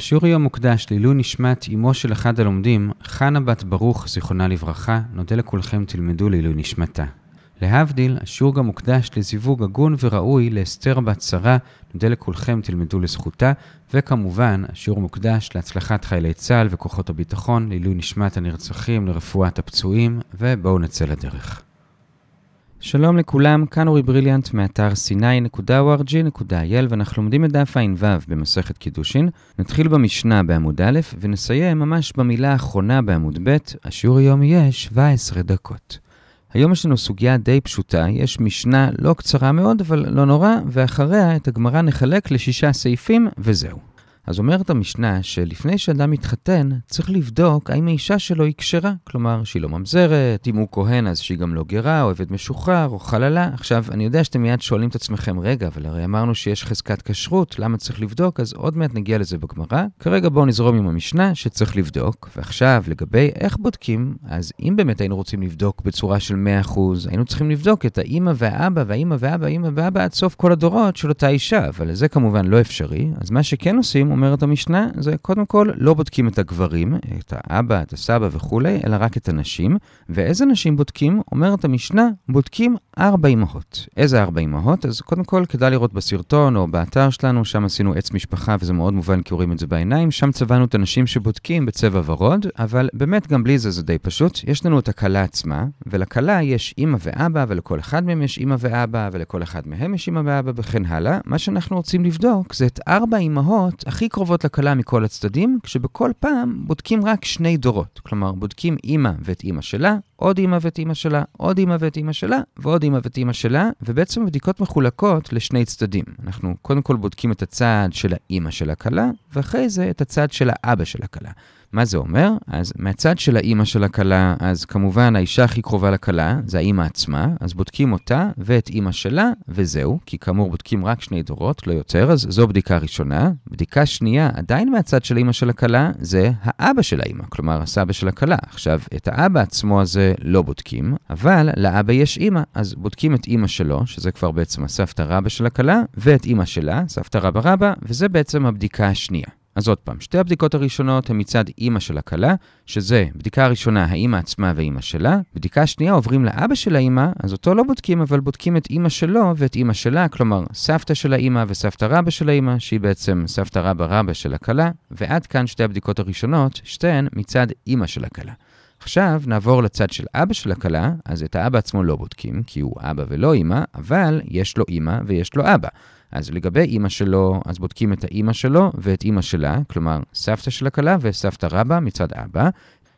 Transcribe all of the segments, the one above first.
השיעור היום מוקדש לעילוי נשמת אמו של אחד הלומדים, חנה בת ברוך, זיכרונה לברכה, נודה לכולכם תלמדו לעילוי נשמתה. להבדיל, השיעור גם מוקדש לזיווג הגון וראוי לאסתר בת שרה, נודה לכולכם תלמדו לזכותה, וכמובן, השיעור מוקדש להצלחת חיילי צה"ל וכוחות הביטחון, לעילוי נשמת הנרצחים, לרפואת הפצועים, ובואו נצא לדרך. שלום לכולם, כאן אורי בריליאנט מאתר sny.org.il ואנחנו לומדים את דף ע"ו במסכת קידושין. נתחיל במשנה בעמוד א' ונסיים ממש במילה האחרונה בעמוד ב', השיעור היום יהיה 17 דקות. היום יש לנו סוגיה די פשוטה, יש משנה לא קצרה מאוד, אבל לא נורא, ואחריה את הגמרא נחלק לשישה סעיפים, וזהו. אז אומרת המשנה שלפני שאדם מתחתן, צריך לבדוק האם האישה שלו היא כשרה. כלומר, שהיא לא ממזרת, אם הוא כהן אז שהיא גם לא גרה, או עבד משוחרר, או חללה. עכשיו, אני יודע שאתם מיד שואלים את עצמכם, רגע, אבל הרי אמרנו שיש חזקת כשרות, למה צריך לבדוק? אז עוד מעט נגיע לזה בגמרא. כרגע בואו נזרום עם המשנה שצריך לבדוק. ועכשיו, לגבי איך בודקים, אז אם באמת היינו רוצים לבדוק בצורה של 100%, היינו צריכים לבדוק את האימא והאבא, והאימא והאבא, האימא והאבא עד סוף כל הדורות של אותה אישה, אבל זה כמובן לא אפשרי. אז מה שכן עושים, אומרת המשנה, זה קודם כל לא בודקים את הגברים, את האבא, את הסבא וכולי, אלא רק את הנשים. ואיזה נשים בודקים? אומרת המשנה, בודקים ארבע אמהות. איזה ארבע אמהות? אז קודם כל כדאי לראות בסרטון או באתר שלנו, שם עשינו עץ משפחה וזה מאוד מובן כי רואים את זה בעיניים, שם צבענו את הנשים שבודקים בצבע ורוד, אבל באמת גם בלי זה זה די פשוט. יש לנו את הכלה עצמה, ולכלה יש אמא ואבא, ולכל אחד מהם יש אמא ואבא, ולכל אחד מהם יש אמא ואבא וכן הלאה. מה שאנחנו רוצים לבדוק זה את ארבע אמהות הכי קרובות לכלה מכל הצדדים, כשבכל פעם בודקים רק שני דורות. כלומר, בודקים אמא ואת אמא שלה, עוד אמא ואת אמא שלה, עוד אמא ואת אמא שלה, ועוד אמא ואת אמא שלה, ובעצם הבדיקות מחולקות לשני צדדים. אנחנו קודם כל בודקים את הצד של האמא של הכלה, ואחרי זה את הצד של האבא של הכלה. מה זה אומר? אז מהצד של האימא של הכלה, אז כמובן האישה הכי קרובה לכלה זה האימא עצמה, אז בודקים אותה ואת אימא שלה, וזהו, כי כאמור בודקים רק שני דורות, לא יותר, אז זו בדיקה ראשונה. בדיקה שנייה, עדיין מהצד של האימא של הכלה, זה האבא של האימא, כלומר הסבא של הכלה. עכשיו, את האבא עצמו הזה לא בודקים, אבל לאבא יש אימא, אז בודקים את אימא שלו, שזה כבר בעצם הסבתא רבא של הכלה, ואת אימא שלה, סבתא רבא רבא, וזה בעצם הבדיקה השנייה. אז עוד פעם, שתי הבדיקות הראשונות הן מצד אימא של הכלה, שזה בדיקה ראשונה, האימא עצמה ואימא שלה. בדיקה שנייה עוברים לאבא של האימא, אז אותו לא בודקים, אבל בודקים את אימא שלו ואת אימא שלה, כלומר, סבתא של האימא וסבתא רבא של האימא, שהיא בעצם סבתא רבא רבא של הכלה, ועד כאן שתי הבדיקות הראשונות, שתיהן מצד אימא של הכלה. עכשיו נעבור לצד של אבא של הכלה, אז את האבא עצמו לא בודקים, כי הוא אבא ולא אימא, אבל יש לו אימא ויש לו אבא. אז לגבי אימא שלו, אז בודקים את האימא שלו ואת אימא שלה, כלומר סבתא של הכלה וסבתא רבא מצד אבא.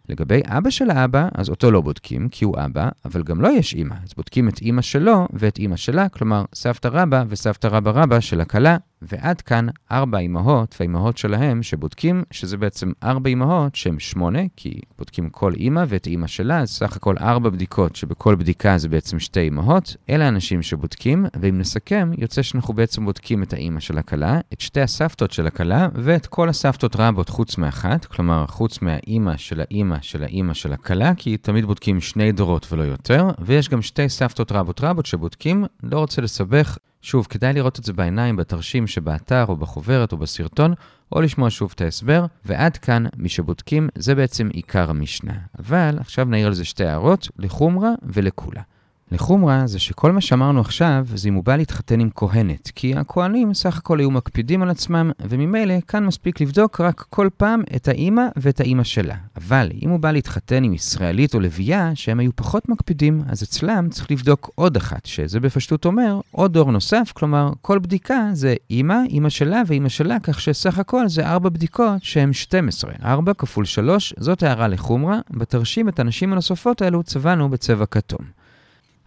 לגבי אבא של האבא, אז אותו לא בודקים, כי הוא אבא, אבל גם לו לא יש אימא. אז בודקים את אימא שלו ואת אימא שלה, כלומר סבתא רבא וסבתא רבא רבא של הכלה ועד כאן ארבע אמהות והאמהות שלהם שבודקים, שזה בעצם ארבע אמהות שהן שמונה, כי בודקים כל אימא ואת אימא שלה, אז סך הכל ארבע בדיקות, שבכל בדיקה זה בעצם שתי אמהות. אלה האנשים שבודקים, ואם נסכם, יוצא שאנחנו בעצם בודקים את האימא של הכלה, את שתי הסבתות של הכלה, ואת כל הסבתות רבות חוץ מאחת, כלומר, חוץ מהאימא של האימא של האימא של הכלה, כי תמיד בודקים שני דורות ולא יותר, ויש גם שתי סבתות רבות רבות שבודקים, לא רוצה לסבך. שוב, כדאי לראות את זה בעיניים בתרשים שבאתר או בחוברת או בסרטון, או לשמוע שוב את ההסבר, ועד כאן, מי שבודקים, זה בעצם עיקר המשנה. אבל עכשיו נעיר על זה שתי הערות, לחומרה ולכולה. לחומרה זה שכל מה שאמרנו עכשיו זה אם הוא בא להתחתן עם כהנת, כי הכהנים סך הכל היו מקפידים על עצמם, וממילא כאן מספיק לבדוק רק כל פעם את האימא ואת האימא שלה. אבל אם הוא בא להתחתן עם ישראלית או לביאה, שהם היו פחות מקפידים, אז אצלם צריך לבדוק עוד אחת, שזה בפשטות אומר עוד דור נוסף, כלומר כל בדיקה זה אימא, אימא שלה ואימא שלה, כך שסך הכל זה ארבע בדיקות שהן 12. 4 כפול 3, זאת הערה לחומרה, בתרשים את הנשים הנוספות האלו צבענו בצבע כתום.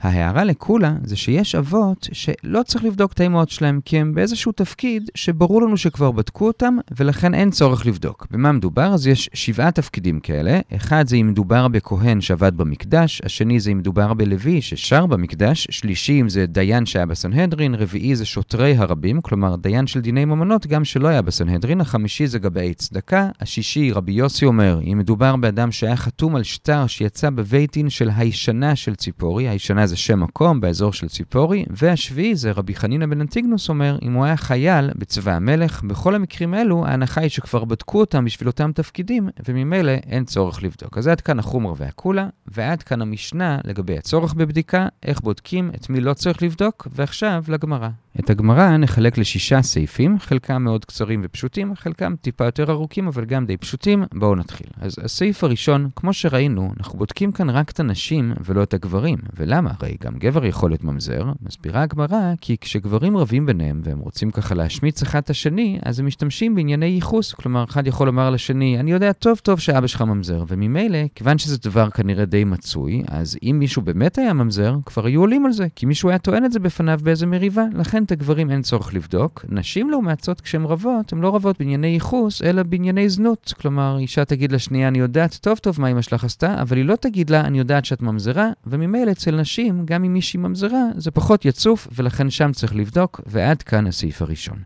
ההערה לקולה זה שיש אבות שלא צריך לבדוק את האמהות שלהם, כי הם באיזשהו תפקיד שברור לנו שכבר בדקו אותם, ולכן אין צורך לבדוק. במה מדובר? אז יש שבעה תפקידים כאלה. אחד זה אם מדובר בכהן שעבד במקדש, השני זה אם מדובר בלוי ששר במקדש, שלישי אם זה דיין שהיה בסנהדרין, רביעי זה שוטרי הרבים, כלומר דיין של דיני ממונות גם שלא היה בסנהדרין, החמישי זה גבי צדקה, השישי רבי יוסי אומר, אם מדובר באדם שהיה חתום על שטר שיצא בבית דין של הישנה של ציפורי, הישנה שישה זה שם מקום באזור של ציפורי, והשביעי זה רבי חנינא בן אנטיגנוס אומר, אם הוא היה חייל בצבא המלך, בכל המקרים אלו ההנחה היא שכבר בדקו אותם בשביל אותם תפקידים, וממילא אין צורך לבדוק. אז עד כאן החומר והקולה, ועד כאן המשנה לגבי הצורך בבדיקה, איך בודקים, את מי לא צריך לבדוק, ועכשיו לגמרא. את הגמרא נחלק לשישה סעיפים, חלקם מאוד קצרים ופשוטים, חלקם טיפה יותר ארוכים, אבל גם די פשוטים. בואו נתחיל. אז הסעיף הראשון, כמו שראינו, אנחנו בודקים כאן רק את הנשים ולא את הגברים. ולמה? הרי גם גבר יכול להיות ממזר. מסבירה הגמרא כי כשגברים רבים ביניהם והם רוצים ככה להשמיץ אחד את השני, אז הם משתמשים בענייני ייחוס. כלומר, אחד יכול לומר לשני, אני יודע טוב טוב שאבא שלך ממזר, וממילא, כיוון שזה דבר כנראה די מצוי, אז אם מישהו באמת היה ממזר, כבר היו עולים על זה, כי מישהו היה טוען את זה בפניו באיזה מריבה. לכן את הגברים אין צורך לבדוק. נשים לעומת זאת, כשהן רבות, הן לא רבות בענייני ייחוס, אלא בענייני זנות. כלומר, אישה תגיד לשנייה, אני יודעת טוב טוב מה אמא שלך עשתה, אבל היא לא תגיד לה, אני יודעת שאת ממזרה, וממילא אצל נשים, גם אם מישהי ממזרה, זה פחות יצוף, ולכן שם צריך לבדוק, ועד כאן הסעיף הראשון.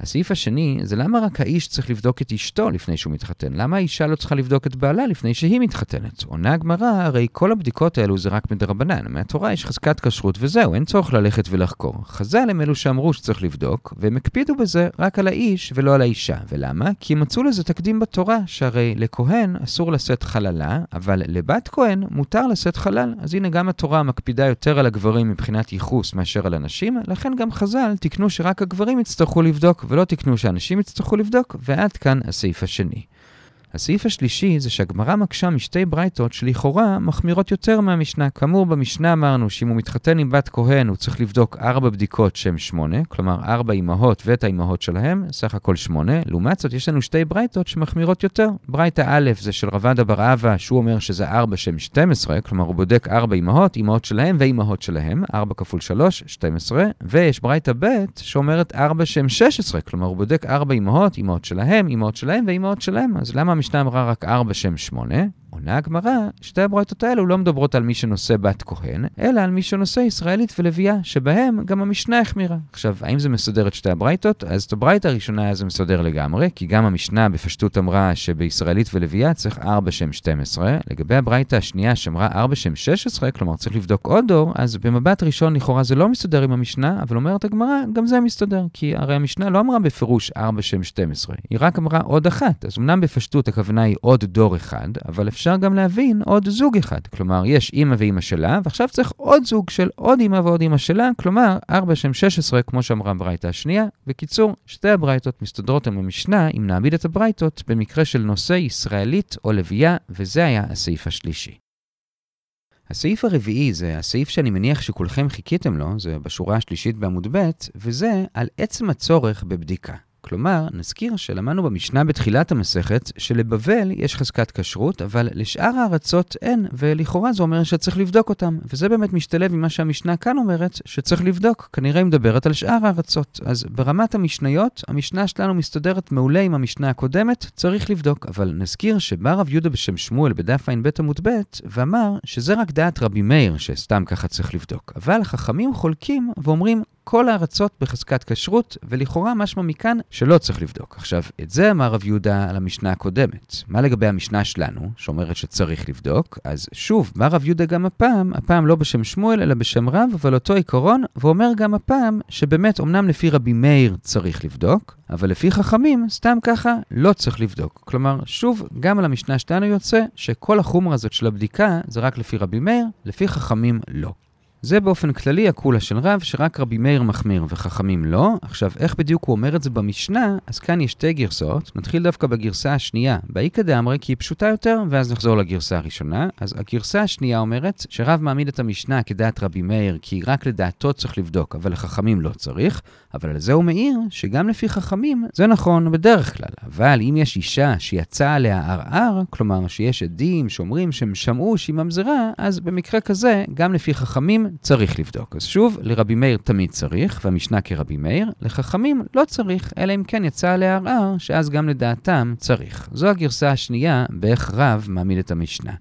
הסעיף השני זה למה רק האיש צריך לבדוק את אשתו לפני שהוא מתחתן? למה האישה לא צריכה לבדוק את בעלה לפני שהיא מתחתנת? עונה הגמרא, הרי כל הבדיקות האלו זה רק מדרבנן. מהתורה יש חזקת כשרות וזהו, אין צורך ללכת ולחקור. חז"ל הם אלו שאמרו שצריך לבדוק, והם הקפידו בזה רק על האיש ולא על האישה. ולמה? כי הם מצאו לזה תקדים בתורה, שהרי לכהן אסור לשאת חללה, אבל לבת כהן מותר לשאת חלל. אז הנה גם התורה מקפידה יותר על הגברים מבחינת ייחוס מאשר על הנשים, לכן גם חז"ל תיקנו שרק הגברים יצטרכו לבדוק ולא תקנו שאנשים יצטרכו לבדוק, ועד כאן הסעיף השני. הסעיף השלישי זה שהגמרא מקשה משתי ברייתות שלכאורה מחמירות יותר מהמשנה. כאמור, במשנה אמרנו שאם הוא מתחתן עם בת כהן, הוא צריך לבדוק ארבע בדיקות שהן שמונה, כלומר ארבע אימהות ואת האימהות שלהם, סך הכל שמונה. לעומת זאת, יש לנו שתי ברייתות שמחמירות יותר. ברייתא א' זה של רבדה בר אבא, שהוא אומר שזה ארבע שהן 12, כלומר הוא בודק ארבע אימהות, אימהות שלהם ואימהות שלהם, ארבע כפול שלוש, 12, ויש ברייתא ב' שאומרת ארבע שהן 16, כלומר הוא בודק ארבע אימהות, אימהות שלהם, אימהות שלהם ואימהות שלהם. אז למה המשנה אמרה רק ארבע שם שמונה, עונה הגמרא, שתי הברייתות האלו לא מדברות על מי שנושא בת כהן, אלא על מי שנושא ישראלית ולוויה, שבהם גם המשנה החמירה. עכשיו, האם זה מסדר את שתי הברייתות? אז את הברייתה הראשונה זה מסדר לגמרי, כי גם המשנה בפשטות אמרה שבישראלית ולוויה צריך 4 שם 12. לגבי הברייתה השנייה שאמרה 4 שם 16, כלומר צריך לבדוק עוד דור, אז במבט ראשון לכאורה זה לא מסתדר עם המשנה, אבל אומרת הגמרא, גם זה מסתדר, כי הרי המשנה לא אמרה בפירוש 4 שם 12, היא רק אמרה עוד אחת. אז אמנם בפשטות הכוונה היא עוד דור אחד, אבל אפשר אפשר גם להבין עוד זוג אחד. כלומר, יש אימא ואימא שלה, ועכשיו צריך עוד זוג של עוד אימא ועוד אימא שלה, כלומר, 4 שם 16, כמו שאמרה ברייתא השנייה. בקיצור, שתי הברייתות מסתדרות עם המשנה אם נעמיד את הברייתות במקרה של נושא ישראלית או לוויה, וזה היה הסעיף השלישי. הסעיף הרביעי זה הסעיף שאני מניח שכולכם חיכיתם לו, זה בשורה השלישית בעמוד ב', וזה על עצם הצורך בבדיקה. כלומר, נזכיר שלמדנו במשנה בתחילת המסכת שלבבל יש חזקת כשרות, אבל לשאר הארצות אין, ולכאורה זה אומר שצריך לבדוק אותם. וזה באמת משתלב עם מה שהמשנה כאן אומרת, שצריך לבדוק. כנראה היא מדברת על שאר הארצות. אז ברמת המשניות, המשנה שלנו מסתדרת מעולה עם המשנה הקודמת, צריך לבדוק. אבל נזכיר שבא רב יהודה בשם שמואל בדף ע"ב עמוד ב', ואמר שזה רק דעת רבי מאיר שסתם ככה צריך לבדוק. אבל החכמים חולקים ואומרים, כל הארצות בחזקת כשרות, ולכאורה משמע מכאן שלא צריך לבדוק. עכשיו, את זה אמר רב יהודה על המשנה הקודמת. מה לגבי המשנה שלנו, שאומרת שצריך לבדוק? אז שוב, בא רב יהודה גם הפעם, הפעם לא בשם שמואל, אלא בשם רב, אבל אותו עיקרון, ואומר גם הפעם שבאמת, אמנם לפי רבי מאיר צריך לבדוק, אבל לפי חכמים, סתם ככה, לא צריך לבדוק. כלומר, שוב, גם על המשנה שלנו יוצא שכל החומרה הזאת של הבדיקה זה רק לפי רבי מאיר, לפי חכמים לא. זה באופן כללי הקולה של רב, שרק רבי מאיר מחמיר וחכמים לא. עכשיו, איך בדיוק הוא אומר את זה במשנה? אז כאן יש שתי גרסאות. נתחיל דווקא בגרסה השנייה, באיכא דאמרי, כי היא פשוטה יותר, ואז נחזור לגרסה הראשונה. אז הגרסה השנייה אומרת שרב מעמיד את המשנה כדעת רבי מאיר, כי רק לדעתו צריך לבדוק, אבל לחכמים לא צריך. אבל על זה הוא מעיר שגם לפי חכמים זה נכון בדרך כלל. אבל אם יש אישה שיצא עליה ערער, כלומר שיש עדים שאומרים שהם שמעו שהיא ממזרה, אז במקרה כזה, גם לפי חכמים צריך לבדוק. אז שוב, לרבי מאיר תמיד צריך, והמשנה כרבי מאיר, לחכמים לא צריך, אלא אם כן יצא עליה ערער, שאז גם לדעתם צריך. זו הגרסה השנייה באיך רב מעמיד את המשנה.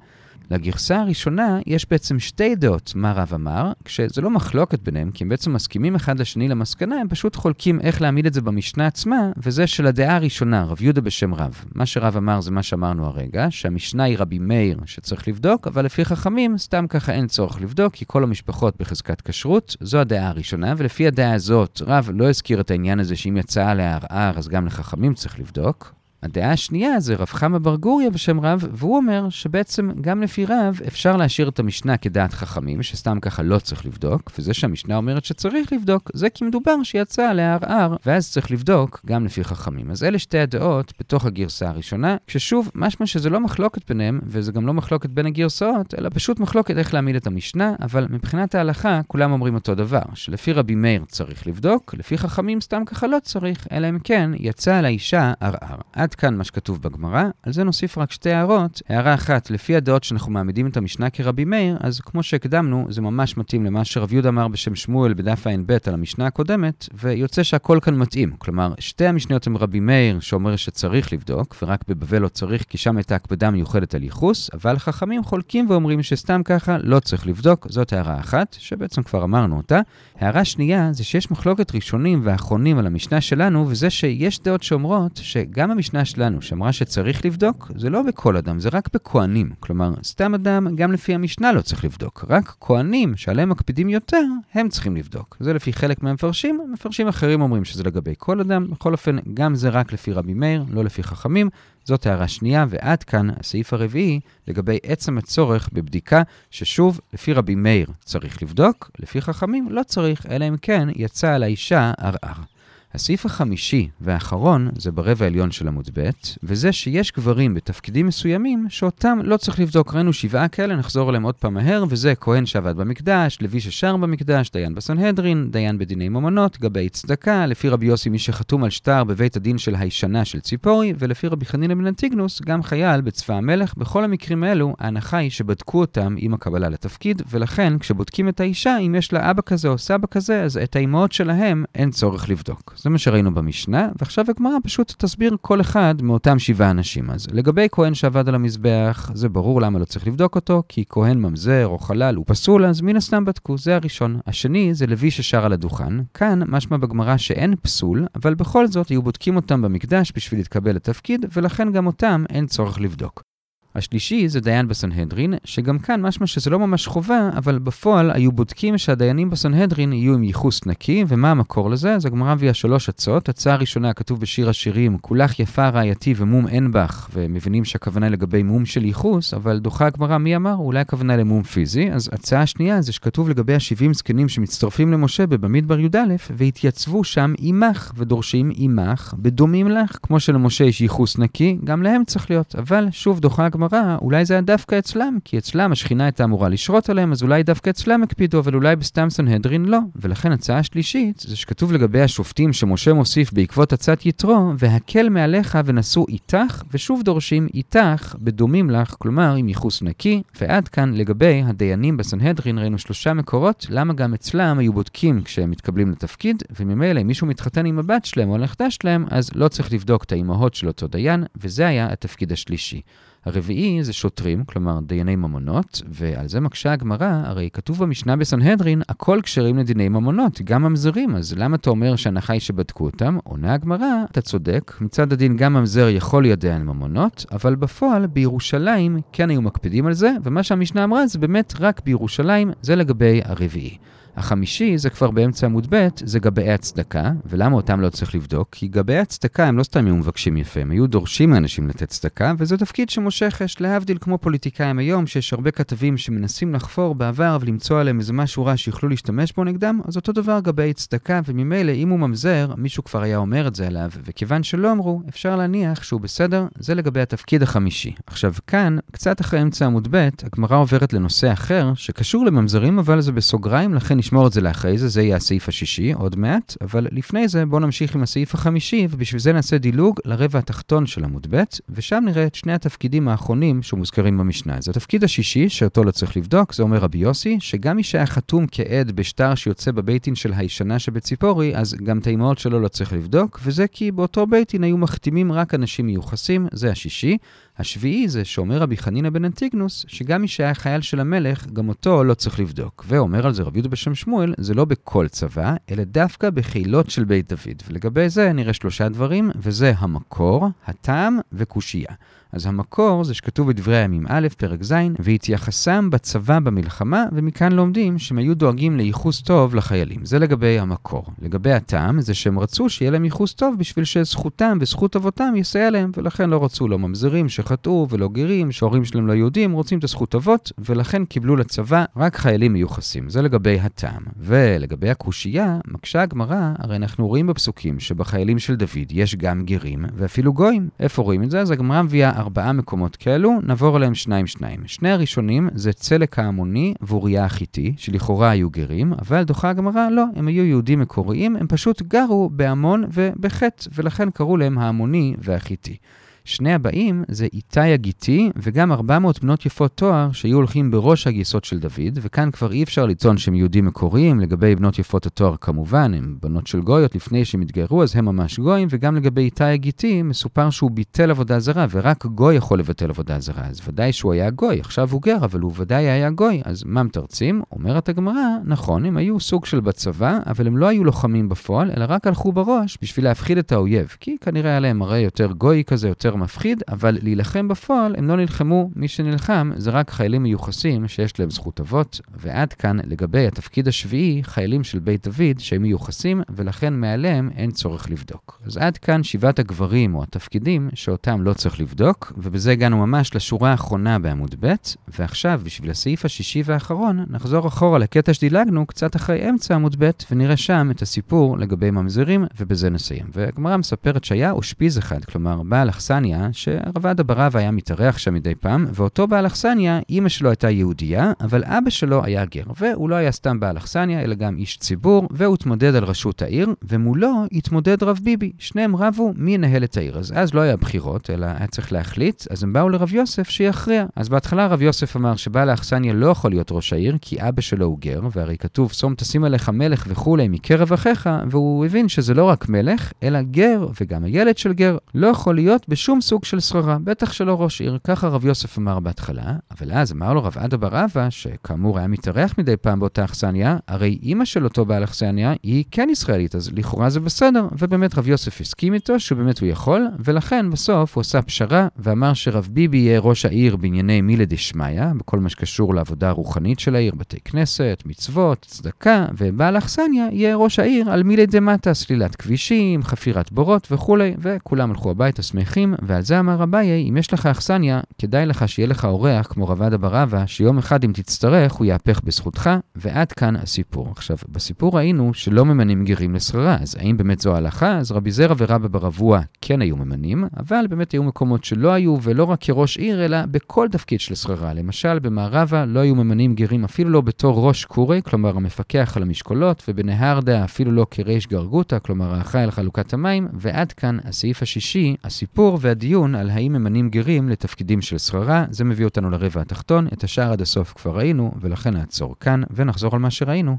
לגרסה הראשונה יש בעצם שתי דעות מה רב אמר, כשזה לא מחלוקת ביניהם, כי הם בעצם מסכימים אחד לשני למסקנה, הם פשוט חולקים איך להעמיד את זה במשנה עצמה, וזה של הדעה הראשונה, רב יהודה בשם רב. מה שרב אמר זה מה שאמרנו הרגע, שהמשנה היא רבי מאיר שצריך לבדוק, אבל לפי חכמים, סתם ככה אין צורך לבדוק, כי כל המשפחות בחזקת כשרות, זו הדעה הראשונה, ולפי הדעה הזאת, רב לא הזכיר את העניין הזה שאם יצא לערער, אז גם לחכמים צריך לבדוק. הדעה השנייה זה רב חמא בר גוריה בשם רב, והוא אומר שבעצם גם לפי רב אפשר להשאיר את המשנה כדעת חכמים, שסתם ככה לא צריך לבדוק, וזה שהמשנה אומרת שצריך לבדוק, זה כי מדובר שיצא לערער, ואז צריך לבדוק גם לפי חכמים. אז אלה שתי הדעות בתוך הגרסה הראשונה, כששוב, משמע שזה לא מחלוקת ביניהם, וזה גם לא מחלוקת בין הגרסאות, אלא פשוט מחלוקת איך להעמיד את המשנה, אבל מבחינת ההלכה כולם אומרים אותו דבר, שלפי רבי מאיר צריך לבדוק, לפי חכמים סתם ככה לא צריך, אלא אם כן יצא על האישה ערער. עד עד כאן מה שכתוב בגמרא, על זה נוסיף רק שתי הערות. הערה אחת, לפי הדעות שאנחנו מעמידים את המשנה כרבי מאיר, אז כמו שהקדמנו, זה ממש מתאים למה שרב יהודה אמר בשם שמואל בדף ע"ב על המשנה הקודמת, ויוצא שהכל כאן מתאים. כלומר, שתי המשניות הן רבי מאיר, שאומר שצריך לבדוק, ורק בבבל לא צריך, כי שם הייתה הקפדה מיוחדת על ייחוס, אבל חכמים חולקים ואומרים שסתם ככה לא צריך לבדוק. זאת הערה אחת, שבעצם כבר אמרנו אותה. הערה שנייה, זה שיש מחלוקת ראשונים ואחרונים על המשנה שלנו, וזה שיש דעות שאומרות שגם המשנה שלנו, שאמרה שצריך לבדוק, זה לא בכל אדם, זה רק בכהנים. כלומר, סתם אדם, גם לפי המשנה לא צריך לבדוק. רק כהנים, שעליהם מקפידים יותר, הם צריכים לבדוק. זה לפי חלק מהמפרשים, מפרשים אחרים אומרים שזה לגבי כל אדם. בכל אופן, גם זה רק לפי רבי מאיר, לא לפי חכמים. זאת הערה שנייה, ועד כאן הסעיף הרביעי לגבי עצם הצורך בבדיקה, ששוב, לפי רבי מאיר צריך לבדוק, לפי חכמים לא צריך, אלא אם כן יצא על האישה ערער. הסעיף החמישי והאחרון זה ברבע העליון של עמוד ב', וזה שיש גברים בתפקידים מסוימים שאותם לא צריך לבדוק. ראינו שבעה כאלה, נחזור עליהם עוד פעם מהר, וזה כהן שעבד במקדש, לוי ששר במקדש, דיין בסנהדרין, דיין בדיני ממונות, גבי צדקה, לפי רבי יוסי מי שחתום על שטר בבית הדין של הישנה של ציפורי, ולפי רבי חנינא בן אנטיגנוס, גם חייל בצבא המלך. בכל המקרים האלו, ההנחה היא שבדקו אותם עם הקבלה לתפקיד, ולכן כשבודקים את האישה, אם יש לה אבא כזה או סבא כזה, אז את האימהות שלהם אין צורך לבדוק. זה מה שראינו במשנה, ועכשיו הגמרא פשוט תסביר כל אחד מאותם שבעה אנשים. אז לגבי כהן שעבד על המזבח, זה ברור למה לא צריך לבדוק אותו, כי כהן ממזר או חלל הוא פסול, אז מן הסתם בדקו, זה הראשון. השני זה לוי ששר על הדוכן. כאן משמע בגמרא שאין פסול, אבל בכל זאת היו בודקים אותם במקדש בשביל להתקבל לתפקיד, ולכן גם אותם אין צורך לבדוק. השלישי זה דיין בסנהדרין, שגם כאן משמע שזה לא ממש חובה, אבל בפועל היו בודקים שהדיינים בסנהדרין יהיו עם ייחוס נקי, ומה המקור לזה? אז הגמרא הביאה שלוש הצעות. הצעה הראשונה כתוב בשיר השירים, כולך יפה רעייתי ומום אין בך, ומבינים שהכוונה לגבי מום של ייחוס, אבל דוחה הגמרא מי אמר? אולי הכוונה למום פיזי. אז הצעה השנייה זה שכתוב לגבי ה-70 זקנים שמצטרפים למשה בבמדבר י"א, והתייצבו שם עמך, ודורשים עמך, בדומים לך, כמו שלמשה יש ייחוס נקי, גם להם צריך להיות. אבל שוב דוחה הגמרא הגמרא, אולי זה היה דווקא אצלם, כי אצלם השכינה הייתה אמורה לשרות עליהם, אז אולי דווקא אצלם הקפידו, אבל אולי בסתם סנהדרין לא. ולכן הצעה שלישית, זה שכתוב לגבי השופטים שמשה מוסיף בעקבות עצת יתרו, והקל מעליך ונשאו איתך, ושוב דורשים איתך, בדומים לך, כלומר עם ייחוס נקי. ועד כאן לגבי הדיינים בסנהדרין ראינו שלושה מקורות, למה גם אצלם היו בודקים כשהם מתקבלים לתפקיד, וממילא אם מישהו מתחתן עם הבת שלהם או הנכדה שלהם, אז לא צריך לבדוק את האימהות של אותו דיין, וזה היה התפקיד השלישי. הרביעי זה שוטרים, כלומר דייני ממונות, ועל זה מקשה הגמרא, הרי כתוב במשנה בסנהדרין, הכל כשרים לדיני ממונות, גם ממזרים, אז למה אתה אומר שההנחה היא שבדקו אותם? עונה הגמרא, אתה צודק, מצד הדין גם ממזר יכול להיות דיין ממונות, אבל בפועל בירושלים כן היו מקפידים על זה, ומה שהמשנה אמרה זה באמת רק בירושלים, זה לגבי הרביעי. החמישי זה כבר באמצע עמוד ב', זה גבאי הצדקה, ולמה אותם לא צריך לבדוק? כי גבאי הצדקה הם לא סתם היו מבקשים יפה, הם היו דורשים מאנשים לתת צדקה, וזה תפקיד שמושך אש, להבדיל כמו פוליטיקאים היום, שיש הרבה כתבים שמנסים לחפור בעבר ולמצוא עליהם איזה משהו רע שיוכלו להשתמש בו נגדם, אז אותו דבר גבאי צדקה, וממילא אם הוא ממזר, מישהו כבר היה אומר את זה עליו, וכיוון שלא אמרו, אפשר להניח שהוא בסדר, זה לגבי התפקיד החמישי. עכשיו כאן, קצת אחרי אמצע עמוד ב', הגמרא עוברת לנושא אחר, שקשור לממזרים, אבל זה בסוגריים, לכן נשמור את זה לאחרי זה, זה יהיה הסעיף השישי, עוד מעט, אבל לפני זה בואו נמשיך עם הסעיף החמישי, ובשביל זה נעשה דילוג לרבע התחתון של עמוד ב', ושם נראה את שני התפקידים האחרונים שמוזכרים במשנה. זה התפקיד השישי, שאותו לא צריך לבדוק, זה אומר רבי יוסי, שגם מי שהיה חתום כעד בשטר שיוצא בבית דין של הישנה שבציפורי, אז גם את האימהות שלו לא צריך לבדוק, וזה כי באותו בית דין היו מחתימים רק אנשים מיוחסים, זה השישי. השביעי זה שאומר רבי חנינא בן אנטיגנוס, שגם מי שהיה חייל של המלך, גם אותו לא צריך לבדוק. ואומר על זה רבי יהודה בשם שמואל, זה לא בכל צבא, אלא דווקא בחילות של בית דוד. ולגבי זה נראה שלושה דברים, וזה המקור, הטעם וקושייה. אז המקור זה שכתוב בדברי הימים א', פרק ז', והתייחסם בצבא במלחמה, ומכאן לומדים שהם היו דואגים לייחוס טוב לחיילים. זה לגבי המקור. לגבי הטעם, זה שהם רצו שיהיה להם ייחוס טוב בשביל שזכותם וזכות אבותם יסייע להם, ולכן לא רצו לא ממזרים שחטאו ולא גרים, שההורים שלהם לא יהודים, רוצים את הזכות אבות, ולכן קיבלו לצבא רק חיילים מיוחסים. זה לגבי הטעם. ולגבי הקושייה, מקשה הגמרא, הרי אנחנו רואים בפסוקים שבחיילים של דוד יש גם גרים ואפילו גויים. איפה רואים את זה? אז הגמרא מביאה ארבעה מקומות כאלו, נעבור עליהם שניים-שניים. שני הראשונים זה צלק ההמוני ואוריה החיתי, שלכאורה היו גרים, אבל דוחה הגמרא, לא, הם היו יהודים מקוריים, הם פשוט גרו בהמון ובחטא, ולכן קראו להם ההמוני והחיתי. שני הבאים זה איתי הגיתי וגם 400 בנות יפות תואר שהיו הולכים בראש הגיסות של דוד, וכאן כבר אי אפשר לטעון שהם יהודים מקוריים, לגבי בנות יפות התואר כמובן, הן בנות של גויות לפני שהם התגיירו, אז הם ממש גויים, וגם לגבי איתי הגיתי מסופר שהוא ביטל עבודה זרה, ורק גוי יכול לבטל עבודה זרה, אז ודאי שהוא היה גוי, עכשיו הוא גר, אבל הוא ודאי היה גוי, אז מה מתרצים? אומרת הגמרא, נכון, הם היו סוג של בצבא, אבל הם לא היו לוחמים בפועל, אלא רק הלכו בראש בשביל להפחיד את האויב, כי כנראה היה להם מראה יותר גוי כזה, יותר יותר מפחיד, אבל להילחם בפועל הם לא נלחמו, מי שנלחם זה רק חיילים מיוחסים שיש להם זכות אבות, ועד כאן לגבי התפקיד השביעי, חיילים של בית דוד שהם מיוחסים, ולכן מעליהם אין צורך לבדוק. אז עד כאן שבעת הגברים או התפקידים שאותם לא צריך לבדוק, ובזה הגענו ממש לשורה האחרונה בעמוד ב', ועכשיו בשביל הסעיף השישי והאחרון, נחזור אחורה לקטע שדילגנו קצת אחרי אמצע עמוד ב', ונראה שם את הסיפור לגבי ממזרים, ובזה נסיים. והגמרא מספרת שהיה אושפיז אחד, כלומר בעל אכסניה אכסניה, שהרבד אברב היה מתארח שם מדי פעם, ואותו בעל אכסניה, אימא שלו הייתה יהודייה, אבל אבא שלו היה גר. והוא לא היה סתם בעל אכסניה, אלא גם איש ציבור, והוא התמודד על ראשות העיר, ומולו התמודד רב ביבי. שניהם רבו מי ינהל את העיר. אז אז לא היה בחירות, אלא היה צריך להחליט, אז הם באו לרב יוסף שיכריע. אז בהתחלה רב יוסף אמר שבעל האכסניה לא יכול להיות ראש העיר, כי אבא שלו הוא גר, והרי כתוב, שום תשים עליך מלך וכולי מקרב אחיך, והוא הבין שזה לא רק מלך, אלא גר, וגם הילד של גר, לא יכול להיות בשום שום סוג של שררה, בטח שלא ראש עיר, ככה רב יוסף אמר בהתחלה, אבל אז אמר לו רב עדה בר אבא, שכאמור היה מתארח מדי פעם באותה אכסניה, הרי אימא של אותו בעל אכסניה היא כן ישראלית, אז לכאורה זה בסדר, ובאמת רב יוסף הסכים איתו שבאמת הוא יכול, ולכן בסוף הוא עשה פשרה ואמר שרב ביבי יהיה ראש העיר בענייני מילי דשמיא, בכל מה שקשור לעבודה הרוחנית של העיר, בתי כנסת, מצוות, צדקה, ובעל אכסניה יהיה ראש העיר על מילי דמטה, סלילת כבישים, חפירת בורות וכולי, וכולם הלכו הביתה שמחים, ועל זה אמר אביי, אם יש לך אכסניה, כדאי לך שיהיה לך אורח כמו רבד אבר אבא, שיום אחד אם תצטרך, הוא יהפך בזכותך, ועד כאן הסיפור. עכשיו, בסיפור ראינו שלא ממנים גרים לשררה, אז האם באמת זו ההלכה? אז רבי זרע ורבא ברבוע כן היו ממנים, אבל באמת היו מקומות שלא היו, ולא רק כראש עיר, אלא בכל תפקיד של שררה. למשל, במערבה לא היו ממנים גרים אפילו לא בתור ראש קורי, כלומר המפקח על המשקולות, ובנהרדה אפילו לא כריש גרגותא, כלומר האחראי על חלוקת המים, ועד כאן הסעיף השישי, הסיפור והדיון על האם ממנים גרים לתפקידים של שררה, זה מביא אותנו לרבע התחתון, את השאר עד הסוף כבר ראינו, ולכן נעצור כאן ונחזור על מה שראינו.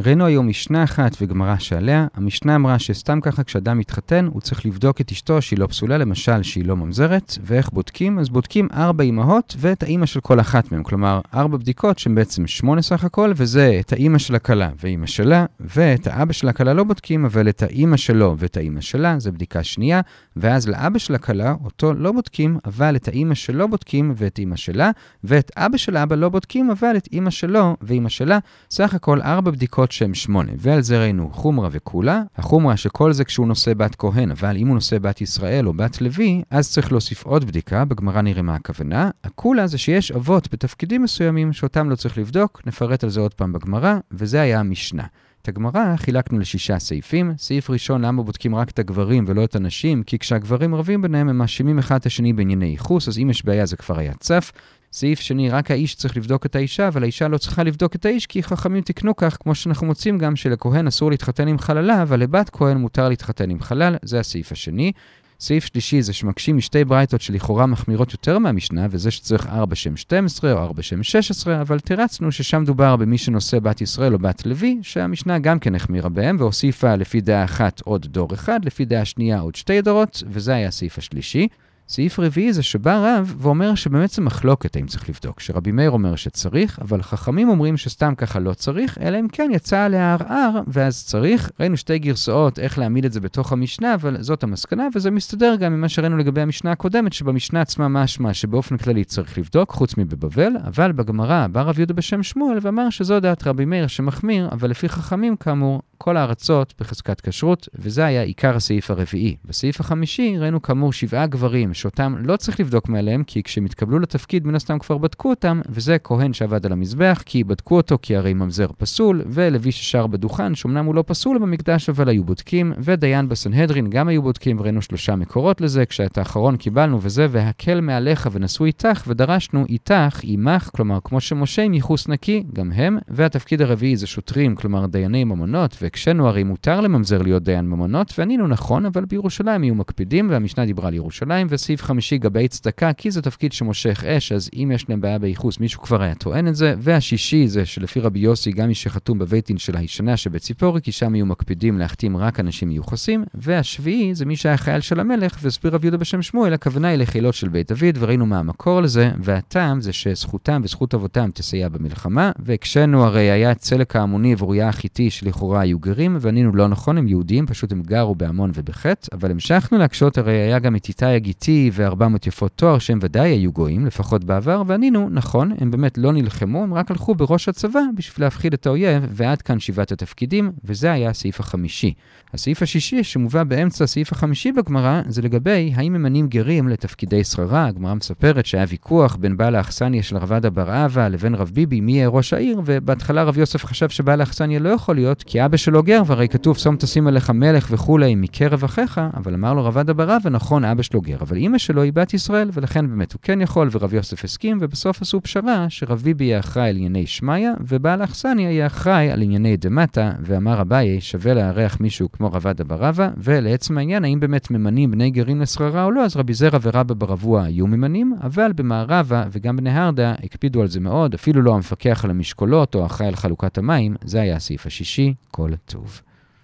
ראינו היום משנה אחת וגמרא שעליה, המשנה אמרה שסתם ככה כשאדם מתחתן, הוא צריך לבדוק את אשתו שהיא לא פסולה, למשל שהיא לא ממזרת, ואיך בודקים? אז בודקים ארבע אמהות ואת האימא של כל אחת מהן, כלומר ארבע בדיקות שהן בעצם שמונה סך הכל, וזה את האימא של הכלה ואימא שלה, ואת האבא של הכלה לא בודקים, אבל את האימא שלו ואת האימא שלה, זה בדיקה שנייה, ואז לאבא של הכלה, אותו לא בודקים, אבל את האימא שלו בודקים ואת אימא שלה, ואת אבא של האבא לא בודקים, אבל את אימא שלו ואימא שלה, סך הכל ארבע בדיקות שהן שמונה, ועל זה ראינו חומרה וכולה. החומרה שכל זה כשהוא נושא בת כהן, אבל אם הוא נושא בת ישראל או בת לוי, אז צריך להוסיף עוד בדיקה, בגמרא נראה מה הכוונה. הכולה זה שיש אבות בתפקידים מסוימים שאותם לא צריך לבדוק, נפרט על זה עוד פעם בגמרא, וזה היה המשנה. הגמרא חילקנו לשישה סעיפים. סעיף ראשון, למה בודקים רק את הגברים ולא את הנשים? כי כשהגברים רבים ביניהם הם מאשימים אחד את השני בענייני ייחוס, אז אם יש בעיה זה כבר היה צף. סעיף שני, רק האיש צריך לבדוק את האישה, אבל האישה לא צריכה לבדוק את האיש, כי חכמים תקנו כך, כמו שאנחנו מוצאים גם שלכהן אסור להתחתן עם חללה, אבל לבת כהן מותר להתחתן עם חלל, זה הסעיף השני. סעיף שלישי זה שמקשים משתי ברייתות שלכאורה מחמירות יותר מהמשנה, וזה שצריך 4 שם 12 או 4 שם 16, אבל תירצנו ששם דובר במי שנושא בת ישראל או בת לוי, שהמשנה גם כן החמירה בהם, והוסיפה לפי דעה אחת עוד דור אחד, לפי דעה שנייה עוד שתי דורות, וזה היה הסעיף השלישי. סעיף רביעי זה שבא רב ואומר שבאמת זה מחלוקת האם צריך לבדוק, שרבי מאיר אומר שצריך, אבל חכמים אומרים שסתם ככה לא צריך, אלא אם כן יצא עליה ערער, ואז צריך. ראינו שתי גרסאות איך להעמיד את זה בתוך המשנה, אבל זאת המסקנה, וזה מסתדר גם ממה שראינו לגבי המשנה הקודמת, שבמשנה עצמה משמע שבאופן כללי צריך לבדוק, חוץ מבבבל, אבל בגמרא בא רב יהודה בשם שמואל ואמר שזו דעת רבי מאיר שמחמיר, אבל לפי חכמים כאמור, כל הארצות בחזקת כשרות, וזה היה עיקר הסעיף הרביעי. בסעיף החמישי ראינו כאמור שבעה גברים שאותם לא צריך לבדוק מעליהם, כי כשהם התקבלו לתפקיד מן הסתם כבר בדקו אותם, וזה כהן שעבד על המזבח, כי בדקו אותו כי הרי ממזר פסול, ולוי ששר בדוכן, שאומנם הוא לא פסול במקדש, אבל היו בודקים, ודיין בסנהדרין גם היו בודקים, וראינו שלושה מקורות לזה, כשאת האחרון קיבלנו וזה, והקל מעליך ונשאו איתך, ודרשנו איתך, עמך, כלומר כמו שמשה עם ייחוס נקי, גם הם, והתפקיד הרביעי זה שוטרים, כלומר דייני ממונות, והקשינו הרי מותר לממזר להיות דיין ממונות, וענינו נכון, אבל בירושלים יהיו מקפידים, והמשנה דיברה על ירושלים, וסעיף חמישי גבי צדקה, כי זה תפקיד שמושך אש, אז אם יש להם בעיה בייחוס, מישהו כבר היה טוען את זה. והשישי זה שלפי רבי יוסי, גם מי שחתום בבית דין של הישנה שבציפורי, כי שם יהיו מקפידים להחתים רק אנשים מיוחסים. והשביעי זה מי שהיה חייל של המלך, והסביר רבי יהודה בשם שמואל, הכוונה היא לחילות של בית דוד, וראינו מה המקור לזה, והטעם זה שזכותם וזכות אבותם תסייע במלחמה, והקשינו הרי היה צלק ההמוני ואוריה החיתי שלכאורה היו גרים, וענינו לא נכון, הם יהודים, פשוט הם גרו בעמון ובחטא, אבל המשכנו להקשות, הרי היה גם את איתי הגיתי ו-400 יפות תואר שהם ודאי היו גויים, לפחות בעבר, וענינו, נכון, הם באמת לא נלחמו, הם רק הלכו בראש הצבא בשביל להפחיד את האויב, ועד כאן שבעת התפקידים, וזה היה הסעיף החמישי. הסעיף השישי, שמובא באמצע הסעיף החמישי בגמרא, זה לגבי האם ממנים גרים לתפקידי שררה. הגמרא מספרת שהיה ויכוח בין בעל האכסניה של רב עדה בר אבא לבין רב ביבי, מי יהיה ראש העיר, ובהתחלה רב יוסף חשב שבעל האכסניה לא יכול להיות, כי אבא שלו גר, והרי כתוב, שום תשים עליך מלך וכולי מקרב אחיך, אבל אמר לו רב עדה בר אבא, שלו גר, אבל אמא שלו היא בת ישראל, ולכן באמת הוא כן יכול, ורב יוסף הסכים, ובסוף עשו פשרה שרב ביבי יהיה אחראי על ענייני שמיא, ובעל האכסניה יהיה אחראי על ענייני דמטה, ואמר אביי, שווה לארח מישהו כמו רב עדה בר אבא, ולעצם העניין, האם באמת ממנים בני גרים לשררה או לא, אז רבי זרע ורבא ברבוע היו ממנים, אבל במערבה וגם בני הרדה הקפידו על זה מאוד, אפילו לא המפקח על המשקולות או האחראי על חלוקת המים, זה היה הסעיף השישי, כל טוב.